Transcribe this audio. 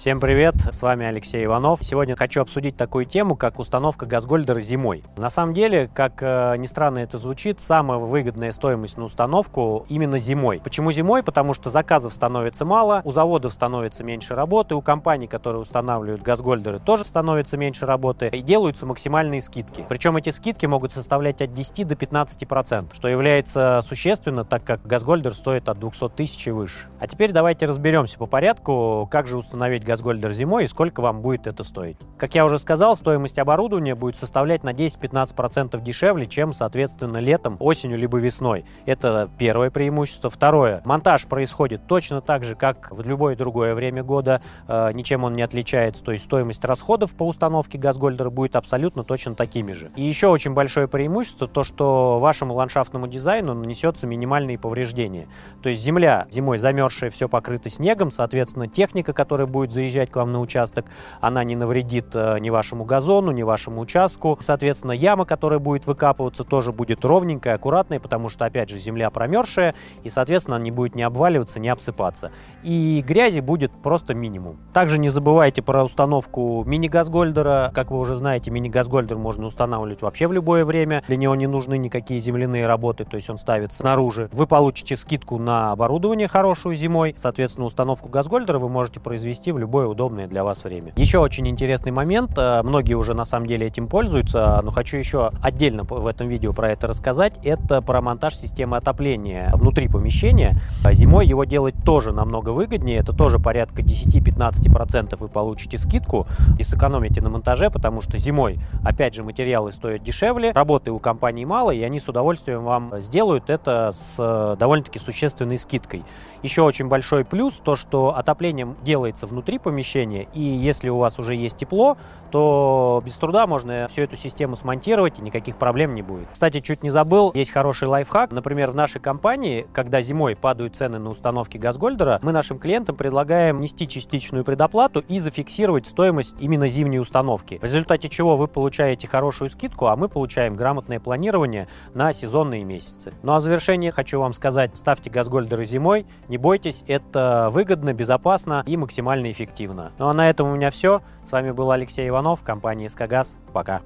Всем привет, с вами Алексей Иванов. Сегодня хочу обсудить такую тему, как установка газгольдера зимой. На самом деле, как э, ни странно это звучит, самая выгодная стоимость на установку именно зимой. Почему зимой? Потому что заказов становится мало, у заводов становится меньше работы, у компаний, которые устанавливают газгольдеры, тоже становится меньше работы и делаются максимальные скидки. Причем эти скидки могут составлять от 10 до 15 процентов, что является существенно, так как газгольдер стоит от 200 тысяч и выше. А теперь давайте разберемся по порядку, как же установить газгольдер зимой и сколько вам будет это стоить. Как я уже сказал, стоимость оборудования будет составлять на 10-15% дешевле, чем, соответственно, летом, осенью либо весной. Это первое преимущество. Второе. Монтаж происходит точно так же, как в любое другое время года. Э, ничем он не отличается. То есть стоимость расходов по установке газгольдера будет абсолютно точно такими же. И еще очень большое преимущество то, что вашему ландшафтному дизайну нанесется минимальные повреждения. То есть земля зимой замерзшая, все покрыто снегом, соответственно, техника, которая будет заезжать к вам на участок, она не навредит э, ни вашему газону, ни вашему участку. Соответственно, яма, которая будет выкапываться, тоже будет ровненькая, аккуратная, потому что, опять же, земля промерзшая, и, соответственно, она не будет ни обваливаться, ни обсыпаться. И грязи будет просто минимум. Также не забывайте про установку мини-газгольдера. Как вы уже знаете, мини-газгольдер можно устанавливать вообще в любое время. Для него не нужны никакие земляные работы, то есть он ставится снаружи. Вы получите скидку на оборудование хорошую зимой. Соответственно, установку газгольдера вы можете произвести в любое удобное для вас время. Еще очень интересный момент, э, многие уже на самом деле этим пользуются, но хочу еще отдельно в этом видео про это рассказать, это про монтаж системы отопления внутри помещения. Зимой его делать тоже намного выгоднее, это тоже порядка 10-15% вы получите скидку и сэкономите на монтаже, потому что зимой, опять же, материалы стоят дешевле, работы у компании мало, и они с удовольствием вам сделают это с э, довольно-таки существенной скидкой. Еще очень большой плюс то, что отопление делается внутри помещения. И если у вас уже есть тепло, то без труда можно всю эту систему смонтировать, и никаких проблем не будет. Кстати, чуть не забыл, есть хороший лайфхак. Например, в нашей компании, когда зимой падают цены на установки газгольдера, мы нашим клиентам предлагаем нести частичную предоплату и зафиксировать стоимость именно зимней установки. В результате чего вы получаете хорошую скидку, а мы получаем грамотное планирование на сезонные месяцы. Ну а в завершение хочу вам сказать, ставьте газгольдеры зимой, не бойтесь, это выгодно, безопасно и максимально эффективно. Ну а на этом у меня все. С вами был Алексей Иванов, компания «Искогаз». Пока.